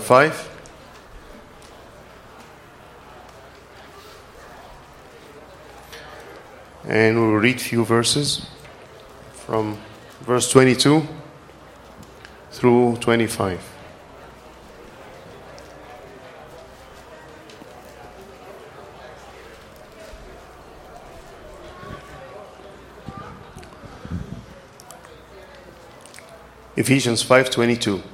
5. And we will read few verses from verse 22 through 25. Ephesians 5:22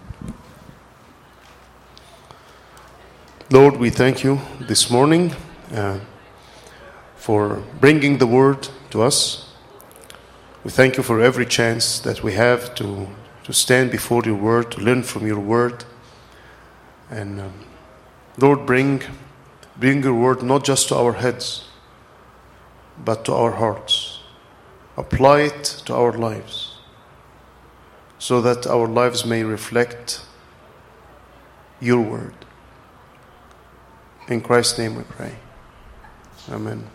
Lord, we thank you this morning uh, for bringing the word to us. We thank you for every chance that we have to, to stand before your word, to learn from your word. And um, Lord, bring, bring your word not just to our heads, but to our hearts. Apply it to our lives so that our lives may reflect your word. In Christ's name we pray. Amen.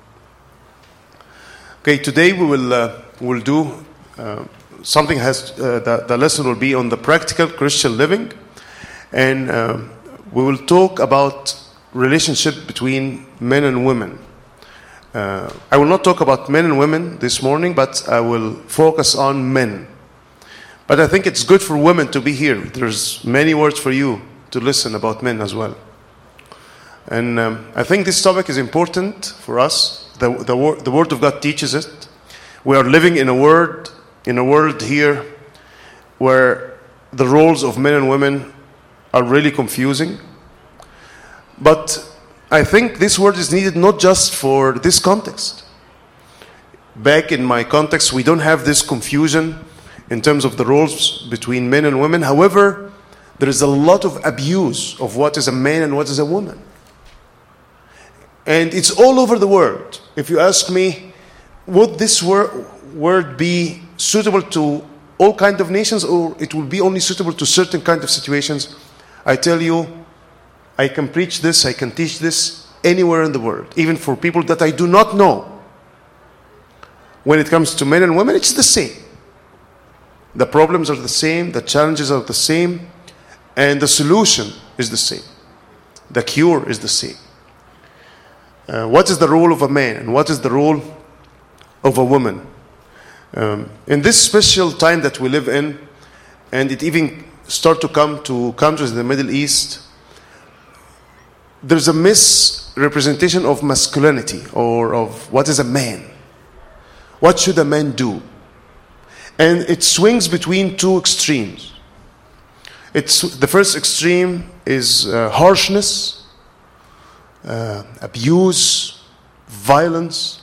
Okay, today we will uh, will do uh, something has uh, the, the lesson will be on the practical Christian living, and uh, we will talk about relationship between men and women. Uh, I will not talk about men and women this morning, but I will focus on men. But I think it's good for women to be here. There's many words for you to listen about men as well. And um, I think this topic is important for us. The, the, the Word of God teaches it. We are living in a word, in a world here where the roles of men and women are really confusing. But I think this word is needed not just for this context. Back in my context, we don't have this confusion in terms of the roles between men and women. However, there is a lot of abuse of what is a man and what is a woman. And it's all over the world. If you ask me, would this wor- word be suitable to all kind of nations or it will be only suitable to certain kind of situations? I tell you, I can preach this, I can teach this anywhere in the world, even for people that I do not know. When it comes to men and women, it's the same. The problems are the same, the challenges are the same, and the solution is the same. The cure is the same. Uh, what is the role of a man and what is the role of a woman? Um, in this special time that we live in, and it even start to come to countries in the Middle East, there's a misrepresentation of masculinity or of what is a man. What should a man do? And it swings between two extremes. It's, the first extreme is uh, harshness, uh, abuse, violence.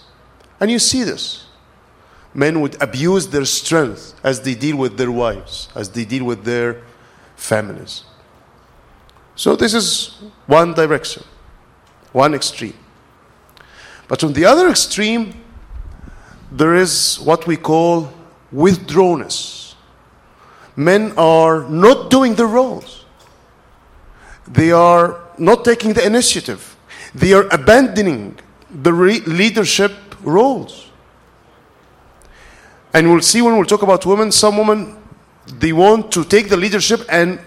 And you see this. Men would abuse their strength as they deal with their wives, as they deal with their families. So, this is one direction, one extreme. But on the other extreme, there is what we call withdrawnness. Men are not doing their roles, they are not taking the initiative, they are abandoning the re- leadership roles. And we'll see when we'll talk about women, some women, they want to take the leadership, and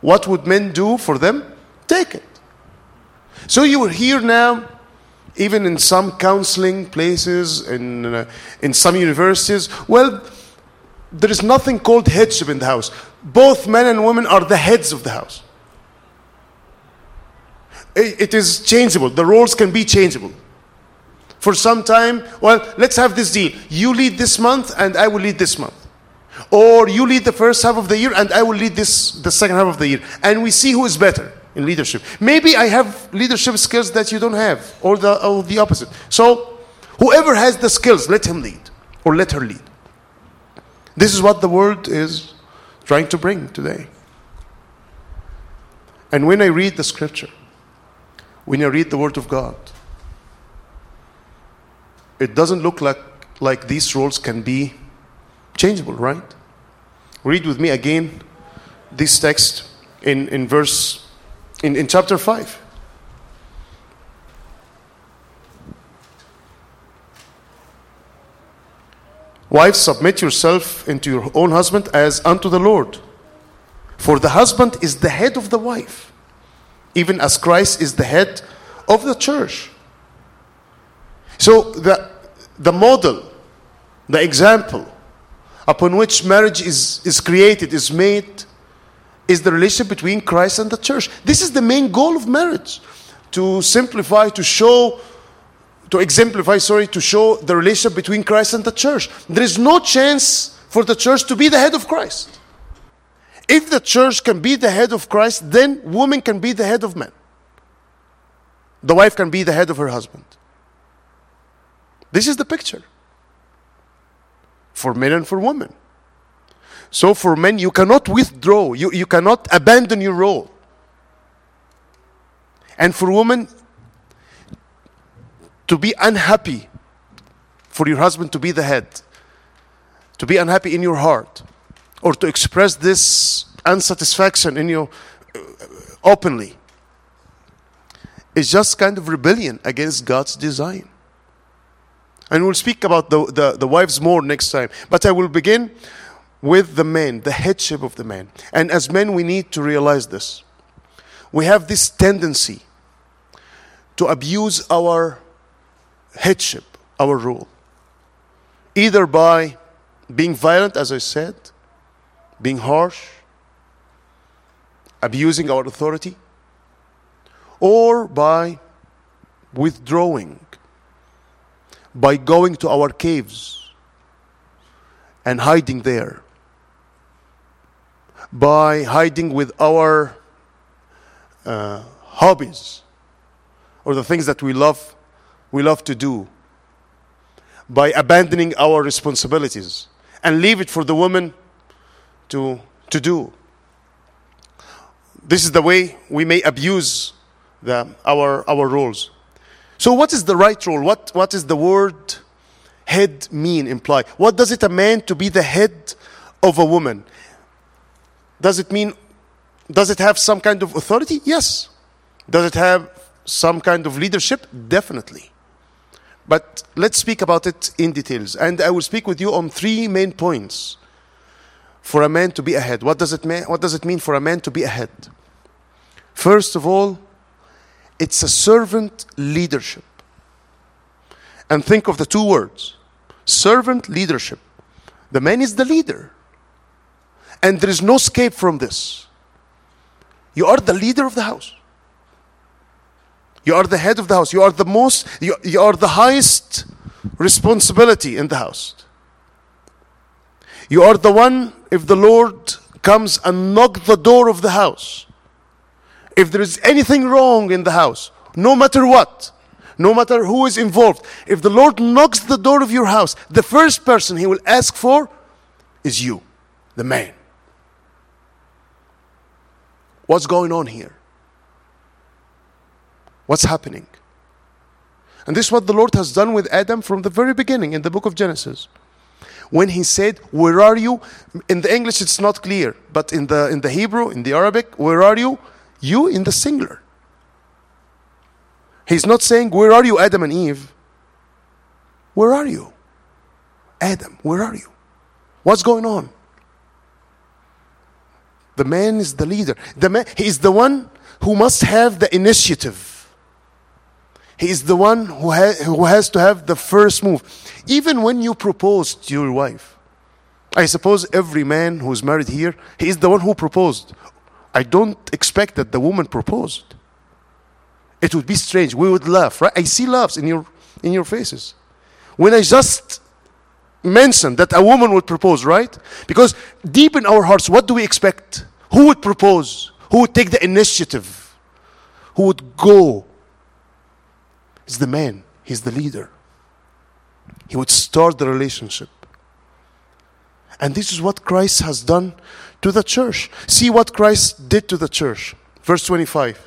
what would men do for them? Take it. So you are here now, even in some counseling places, in, uh, in some universities. Well, there is nothing called headship in the house. Both men and women are the heads of the house. It is changeable. The roles can be changeable. For some time, well, let's have this deal. You lead this month, and I will lead this month. Or you lead the first half of the year, and I will lead this the second half of the year. And we see who is better in leadership. Maybe I have leadership skills that you don't have, or the, or the opposite. So, whoever has the skills, let him lead, or let her lead. This is what the world is trying to bring today. And when I read the scripture, when you read the word of God, it doesn't look like, like these roles can be changeable, right? Read with me again this text in, in verse in, in chapter 5. Wives, submit yourself into your own husband as unto the Lord. For the husband is the head of the wife, even as Christ is the head of the church. So the, the model, the example upon which marriage is, is created, is made, is the relationship between Christ and the church. This is the main goal of marriage to simplify, to show to exemplify, sorry, to show the relationship between Christ and the church. There is no chance for the church to be the head of Christ. If the church can be the head of Christ, then woman can be the head of man. The wife can be the head of her husband. This is the picture for men and for women. So for men, you cannot withdraw, you, you cannot abandon your role. And for women, to be unhappy for your husband to be the head, to be unhappy in your heart, or to express this unsatisfaction in you uh, openly, is just kind of rebellion against God's design. And we'll speak about the, the, the wives more next time. But I will begin with the men, the headship of the man. And as men, we need to realize this. We have this tendency to abuse our headship, our rule. Either by being violent, as I said, being harsh, abusing our authority, or by withdrawing, by going to our caves and hiding there, by hiding with our uh, hobbies or the things that we love we love to do by abandoning our responsibilities and leave it for the woman to, to do. This is the way we may abuse the, our, our roles. So, what is the right role? What, what is the word head mean, imply? What does it mean to be the head of a woman? Does it mean, does it have some kind of authority? Yes. Does it have some kind of leadership? Definitely. But let's speak about it in details. And I will speak with you on three main points for a man to be ahead. What does it mean? What does it mean for a man to be ahead? First of all, it's a servant leadership. And think of the two words servant leadership. The man is the leader. And there is no escape from this. You are the leader of the house. You are the head of the house. You are the most, you, you are the highest responsibility in the house. You are the one, if the Lord comes and knocks the door of the house, if there is anything wrong in the house, no matter what, no matter who is involved, if the Lord knocks the door of your house, the first person he will ask for is you, the man. What's going on here? What's happening? And this is what the Lord has done with Adam from the very beginning in the book of Genesis. When he said, Where are you? In the English, it's not clear, but in the, in the Hebrew, in the Arabic, where are you? You in the singular. He's not saying, Where are you, Adam and Eve? Where are you? Adam, where are you? What's going on? The man is the leader. The man, he is the one who must have the initiative. He is the one who, ha- who has to have the first move. Even when you propose to your wife, I suppose every man who's married here, he is the one who proposed. I don't expect that the woman proposed. It would be strange. We would laugh, right? I see laughs in your, in your faces. When I just mentioned that a woman would propose, right? Because deep in our hearts, what do we expect? Who would propose? Who would take the initiative? Who would go? He's the man, he's the leader. He would start the relationship. And this is what Christ has done to the church. See what Christ did to the church. Verse 25.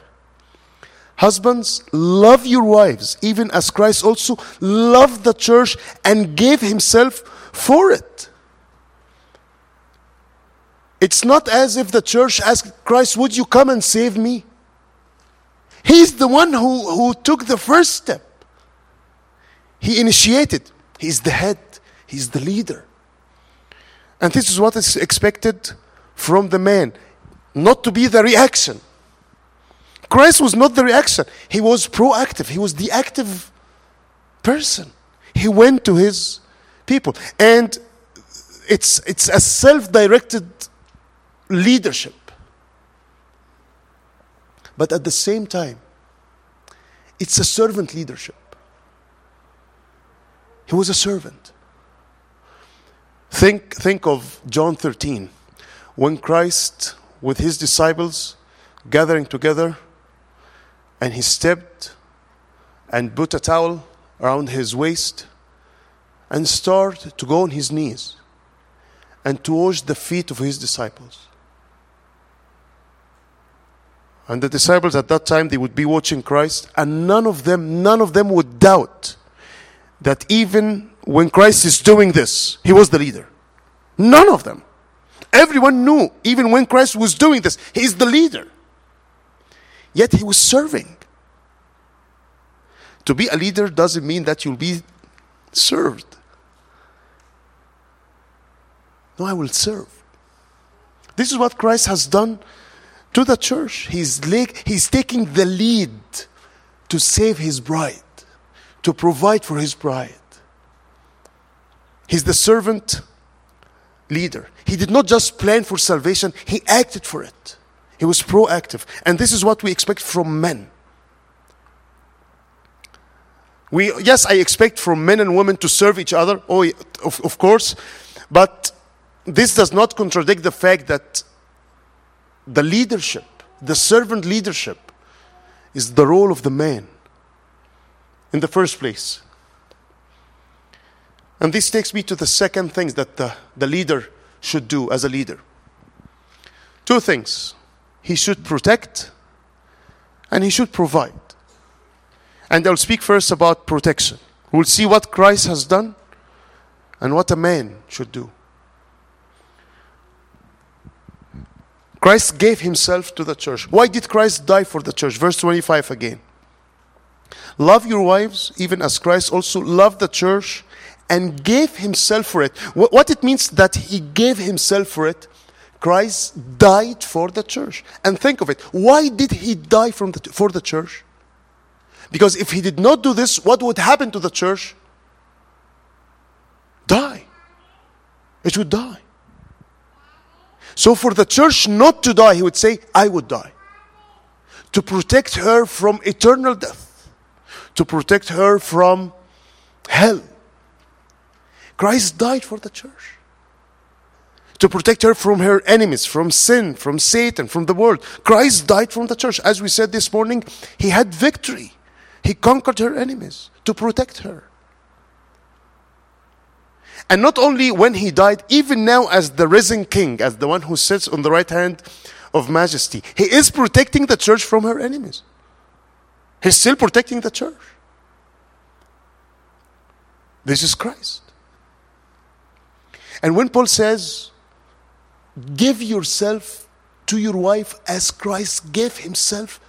Husbands, love your wives, even as Christ also loved the church and gave himself for it. It's not as if the church asked Christ, Would you come and save me? He's the one who, who took the first step. He initiated. He's the head, he's the leader. And this is what is expected from the man not to be the reaction. Christ was not the reaction, he was proactive, he was the active person. He went to his people. And it's, it's a self directed leadership. But at the same time, it's a servant leadership. He was a servant. Think, think of John 13, when Christ, with his disciples, gathering together, and he stepped and put a towel around his waist and started to go on his knees and to wash the feet of his disciples. And the disciples at that time, they would be watching Christ, and none of them, none of them would doubt that even when Christ is doing this, he was the leader. None of them. Everyone knew, even when Christ was doing this, he is the leader. Yet he was serving. To be a leader doesn't mean that you'll be served. No, I will serve. This is what Christ has done to the church. He's, he's taking the lead to save his bride, to provide for his bride. He's the servant leader. He did not just plan for salvation, he acted for it. He was proactive. And this is what we expect from men. We, yes, I expect from men and women to serve each other, oh, of, of course, but this does not contradict the fact that the leadership, the servant leadership, is the role of the man in the first place. And this takes me to the second thing that the, the leader should do as a leader. Two things he should protect and he should provide. And I'll speak first about protection. We'll see what Christ has done and what a man should do. Christ gave himself to the church. Why did Christ die for the church? Verse 25 again. Love your wives, even as Christ also loved the church and gave himself for it. What it means that he gave himself for it, Christ died for the church. And think of it. Why did he die the, for the church? Because if he did not do this, what would happen to the church? Die. It would die. So, for the church not to die, he would say, I would die. To protect her from eternal death, to protect her from hell. Christ died for the church. To protect her from her enemies, from sin, from Satan, from the world. Christ died from the church. As we said this morning, he had victory. He conquered her enemies to protect her. And not only when he died, even now as the risen king, as the one who sits on the right hand of majesty, he is protecting the church from her enemies. He's still protecting the church. This is Christ. And when Paul says, give yourself to your wife as Christ gave himself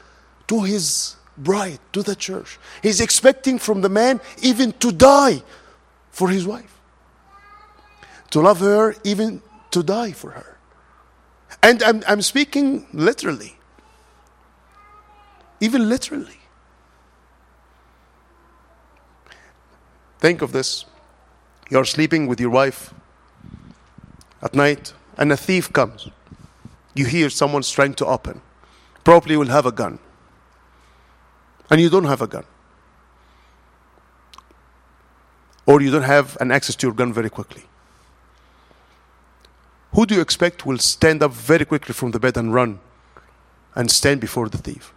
to his bride, to the church, he's expecting from the man even to die for his wife to love her, even to die for her. And I'm, I'm speaking literally. Even literally. Think of this. You're sleeping with your wife at night, and a thief comes. You hear someone's trying to open. Probably will have a gun. And you don't have a gun. Or you don't have an access to your gun very quickly who do you expect will stand up very quickly from the bed and run and stand before the thief?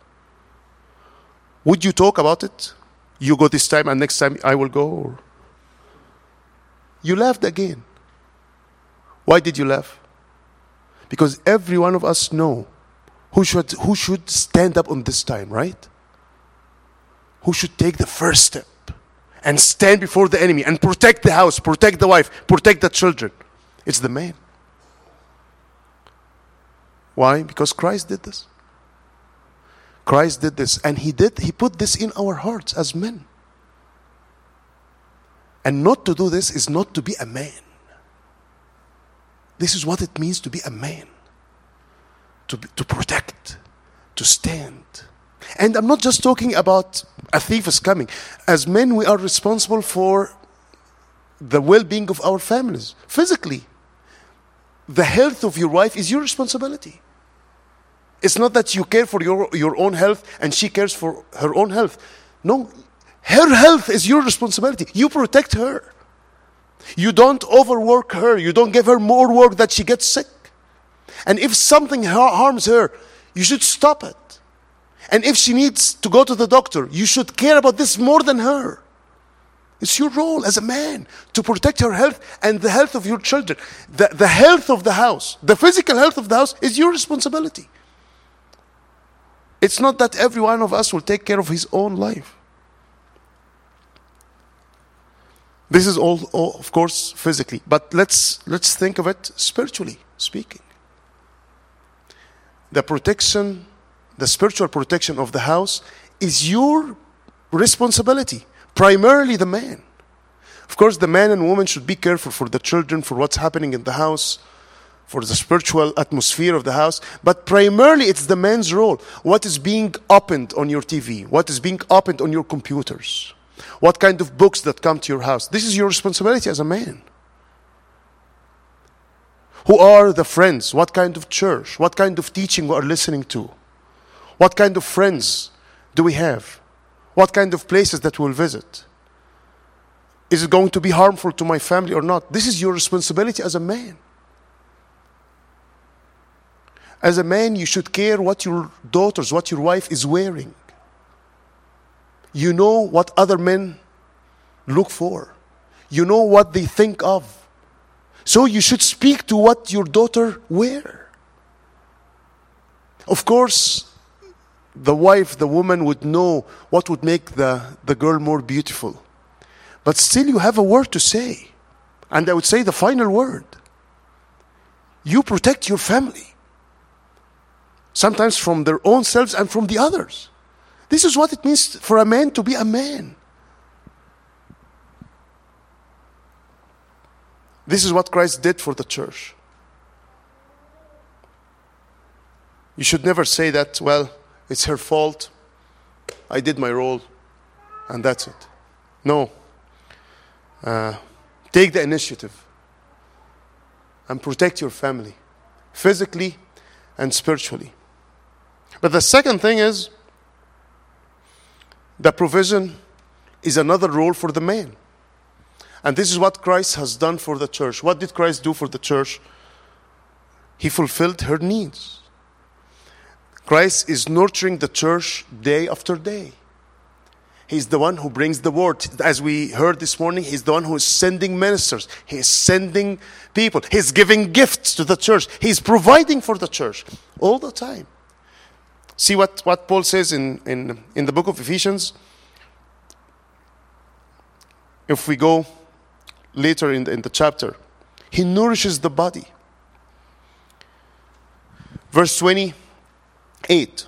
Would you talk about it? You go this time and next time I will go? Or? You laughed again. Why did you laugh? Because every one of us know who should, who should stand up on this time, right? Who should take the first step and stand before the enemy and protect the house, protect the wife, protect the children? It's the man. Why? Because Christ did this. Christ did this, and He did, He put this in our hearts as men. And not to do this is not to be a man. This is what it means to be a man to, to protect, to stand. And I'm not just talking about a thief is coming. As men, we are responsible for the well being of our families physically. The health of your wife is your responsibility. It's not that you care for your, your own health and she cares for her own health. No, her health is your responsibility. You protect her. You don't overwork her. You don't give her more work that she gets sick. And if something harms her, you should stop it. And if she needs to go to the doctor, you should care about this more than her. It's your role as a man to protect her health and the health of your children. The, the health of the house, the physical health of the house is your responsibility. It's not that every one of us will take care of his own life. This is all, all, of course, physically, but let's, let's think of it spiritually speaking. The protection, the spiritual protection of the house is your responsibility, primarily the man. Of course, the man and woman should be careful for the children, for what's happening in the house, for the spiritual atmosphere of the house, but primarily it's the man's role. What is being opened on your TV? What is being opened on your computers? What kind of books that come to your house? This is your responsibility as a man. Who are the friends? What kind of church? What kind of teaching we are listening to? What kind of friends do we have? What kind of places that we'll visit? Is it going to be harmful to my family or not? This is your responsibility as a man. As a man, you should care what your daughters, what your wife is wearing you know what other men look for, you know what they think of. So you should speak to what your daughter wear. Of course, the wife, the woman would know what would make the, the girl more beautiful. But still, you have a word to say. And I would say the final word. You protect your family. Sometimes from their own selves and from the others. This is what it means for a man to be a man. This is what Christ did for the church. You should never say that, well, it's her fault. I did my role, and that's it. No. Uh, take the initiative and protect your family, physically and spiritually. But the second thing is, the provision is another role for the man. And this is what Christ has done for the church. What did Christ do for the church? He fulfilled her needs. Christ is nurturing the church day after day. He's the one who brings the word. As we heard this morning, He's the one who is sending ministers. He's sending people. He's giving gifts to the church. He's providing for the church all the time. See what, what Paul says in, in, in the book of Ephesians? If we go later in the, in the chapter, he nourishes the body. Verse 28.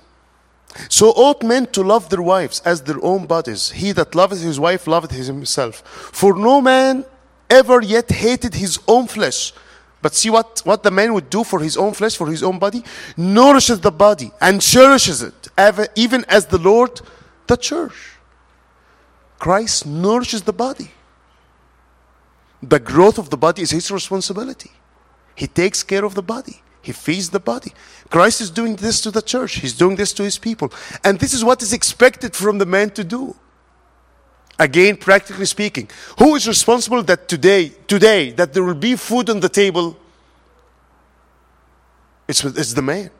So ought men to love their wives as their own bodies. He that loveth his wife loveth himself. For no man ever yet hated his own flesh but see what, what the man would do for his own flesh, for his own body? Nourishes the body and cherishes it, even as the Lord, the church. Christ nourishes the body. The growth of the body is his responsibility. He takes care of the body. He feeds the body. Christ is doing this to the church. He's doing this to his people. And this is what is expected from the man to do. Again, practically speaking, who is responsible that today, today, that there will be food on the table? It's, it's the man.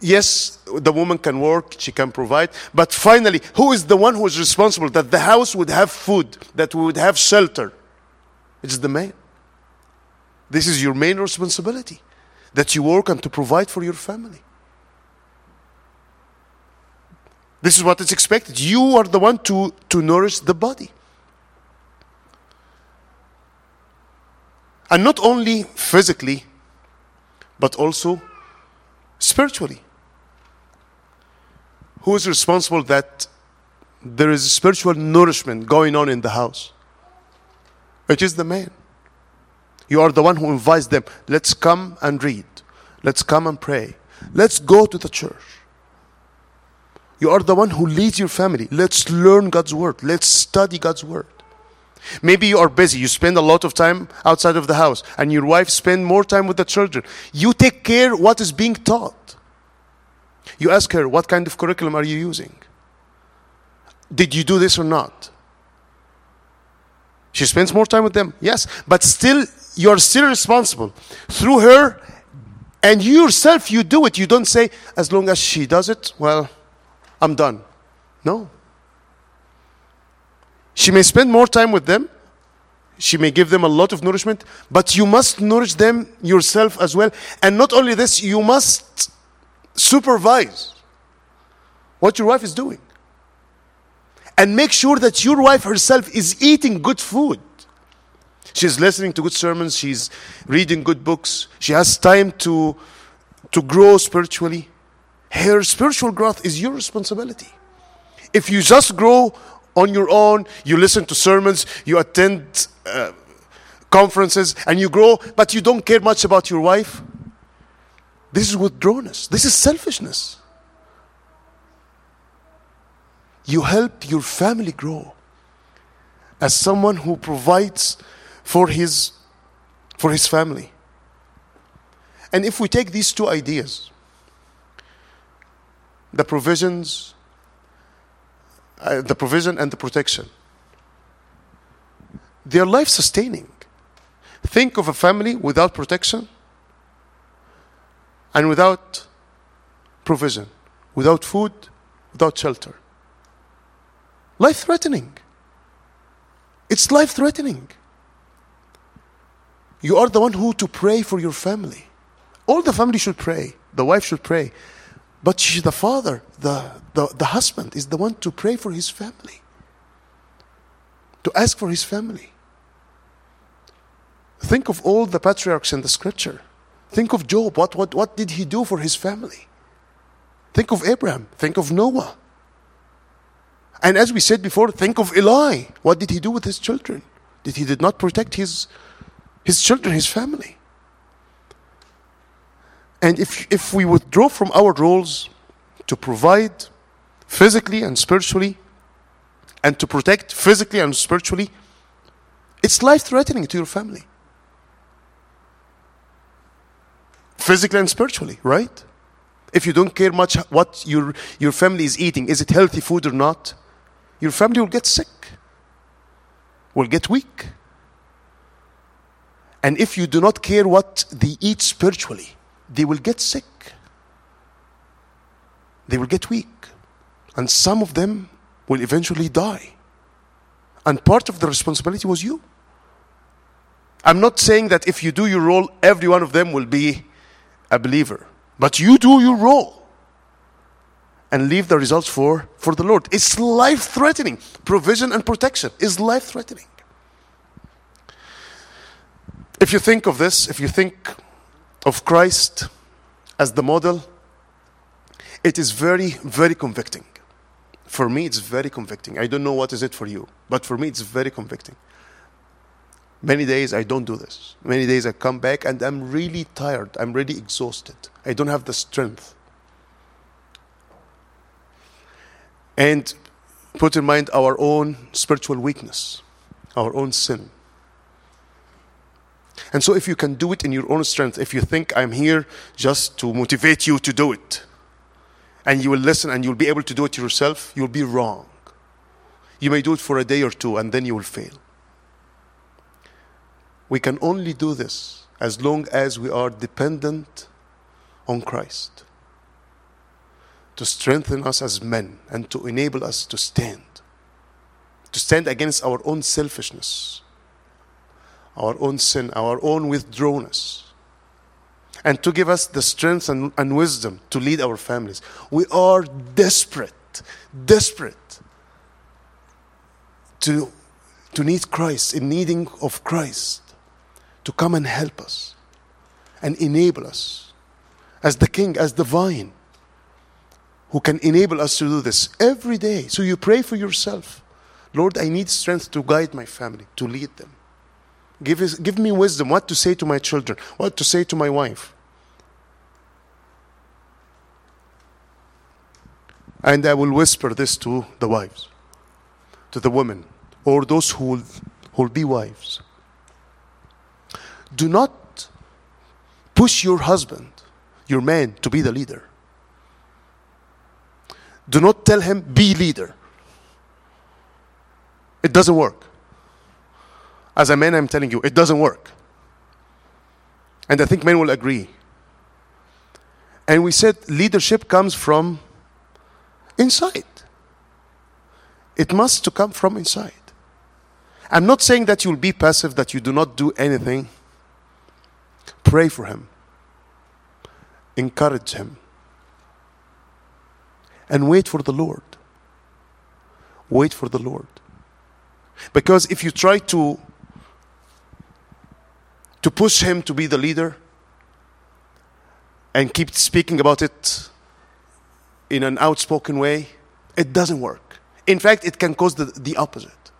Yes, the woman can work, she can provide, but finally, who is the one who is responsible that the house would have food, that we would have shelter? It's the man. This is your main responsibility. that you work and to provide for your family. This is what is expected. You are the one to, to nourish the body. And not only physically, but also spiritually. Who is responsible that there is spiritual nourishment going on in the house? It is the man. You are the one who invites them. Let's come and read. Let's come and pray. Let's go to the church. You are the one who leads your family. Let's learn God's word. Let's study God's word. Maybe you are busy. You spend a lot of time outside of the house, and your wife spend more time with the children. You take care what is being taught. You ask her, "What kind of curriculum are you using? Did you do this or not?" She spends more time with them, yes, but still, you are still responsible through her, and yourself. You do it. You don't say, "As long as she does it, well, I'm done." No. She may spend more time with them. She may give them a lot of nourishment, but you must nourish them yourself as well. And not only this, you must supervise what your wife is doing. And make sure that your wife herself is eating good food. She's listening to good sermons, she's reading good books, she has time to, to grow spiritually. Her spiritual growth is your responsibility. If you just grow on your own, you listen to sermons, you attend uh, conferences, and you grow, but you don't care much about your wife. This is withdrawnness. This is selfishness. You help your family grow as someone who provides for his, for his family. And if we take these two ideas, the provisions uh, the provision and the protection. They are life sustaining. Think of a family without protection and without provision, without food, without shelter. Life threatening. It's life threatening. You are the one who to pray for your family. All the family should pray. The wife should pray. But the father, the, the, the husband, is the one to pray for his family, to ask for his family. Think of all the patriarchs in the scripture. Think of Job. What, what, what did he do for his family? Think of Abraham. Think of Noah. And as we said before, think of Eli. What did he do with his children? Did he did not protect his, his children, his family? And if, if we withdraw from our roles to provide physically and spiritually, and to protect physically and spiritually, it's life threatening to your family. Physically and spiritually, right? If you don't care much what your, your family is eating, is it healthy food or not? Your family will get sick, will get weak. And if you do not care what they eat spiritually, they will get sick. They will get weak. And some of them will eventually die. And part of the responsibility was you. I'm not saying that if you do your role, every one of them will be a believer. But you do your role and leave the results for, for the Lord. It's life threatening. Provision and protection is life threatening. If you think of this, if you think of Christ as the model, it is very, very convicting. For me, it's very convicting. I don't know what is it for you, but for me, it's very convicting. Many days I don't do this. Many days I come back and I'm really tired. I'm really exhausted. I don't have the strength. And put in mind our own spiritual weakness, our own sin. And so, if you can do it in your own strength, if you think I'm here just to motivate you to do it, and you will listen and you'll be able to do it yourself, you'll be wrong. You may do it for a day or two, and then you will fail. We can only do this as long as we are dependent on Christ to strengthen us as men and to enable us to stand, to stand against our own selfishness our own sin, our own withdrawnness. and to give us the strength and, and wisdom to lead our families. We are desperate, desperate to, to need Christ, in needing of Christ to come and help us and enable us as the king, as the vine, who can enable us to do this every day. So you pray for yourself. Lord, I need strength to guide my family, to lead them. Give, us, give me wisdom what to say to my children, what to say to my wife. And I will whisper this to the wives, to the women, or those who will, who will be wives. Do not push your husband, your man, to be the leader. Do not tell him, be leader. It doesn't work. As a man, I'm telling you, it doesn't work. And I think men will agree. And we said leadership comes from inside. It must to come from inside. I'm not saying that you'll be passive, that you do not do anything. Pray for him. Encourage him. And wait for the Lord. Wait for the Lord. Because if you try to to push him to be the leader and keep speaking about it in an outspoken way, it doesn't work. In fact, it can cause the, the opposite.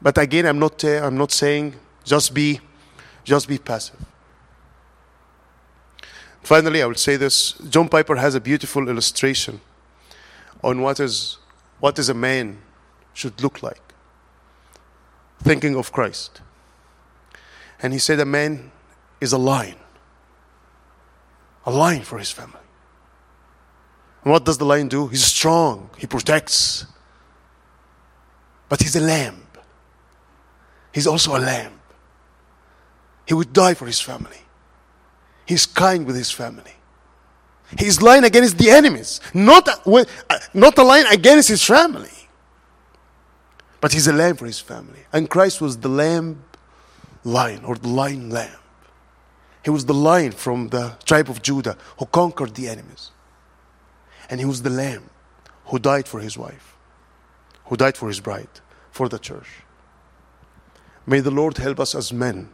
But again, I'm not, uh, I'm not saying just be, just be passive. Finally, I will say this John Piper has a beautiful illustration on what is, what is a man should look like, thinking of Christ. And he said, A man is a lion, a lion for his family. And what does the lion do? He's strong, he protects. But he's a lamb. He's also a lamb. He would die for his family. He's kind with his family. He's lying against the enemies, not a, uh, not a line against his family. But he's a lamb for his family. And Christ was the lamb lion or the lion lamb. He was the lion from the tribe of Judah who conquered the enemies. And he was the lamb who died for his wife, who died for his bride, for the church. May the Lord help us as men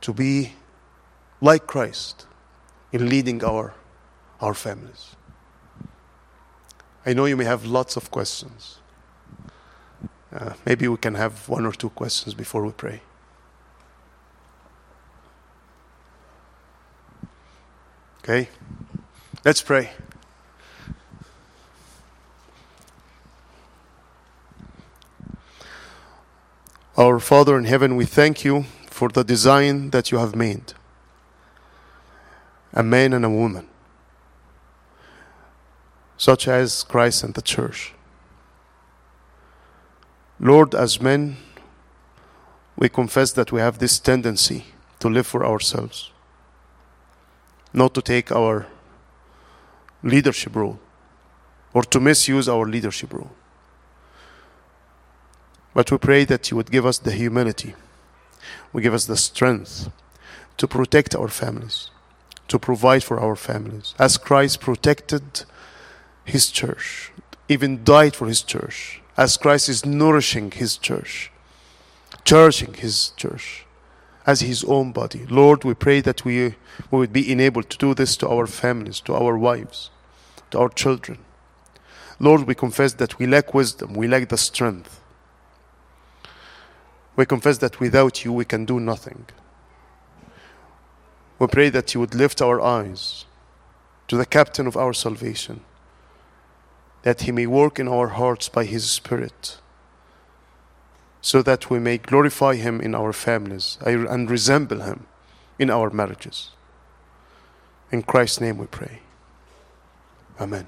to be like Christ in leading our, our families. I know you may have lots of questions. Uh, maybe we can have one or two questions before we pray. Okay? Let's pray. Our Father in heaven, we thank you for the design that you have made a man and a woman, such as Christ and the church. Lord, as men, we confess that we have this tendency to live for ourselves not to take our leadership role or to misuse our leadership role. But we pray that you would give us the humility, we give us the strength to protect our families, to provide for our families, as Christ protected his church, even died for his church, as Christ is nourishing his church, cherishing his church as his own body. Lord, we pray that we, we would be enabled to do this to our families, to our wives, to our children. Lord, we confess that we lack wisdom, we lack the strength. We confess that without you we can do nothing. We pray that you would lift our eyes to the captain of our salvation, that he may work in our hearts by his Spirit so that we may glorify Him in our families and resemble Him in our marriages. In Christ's name we pray. Amen.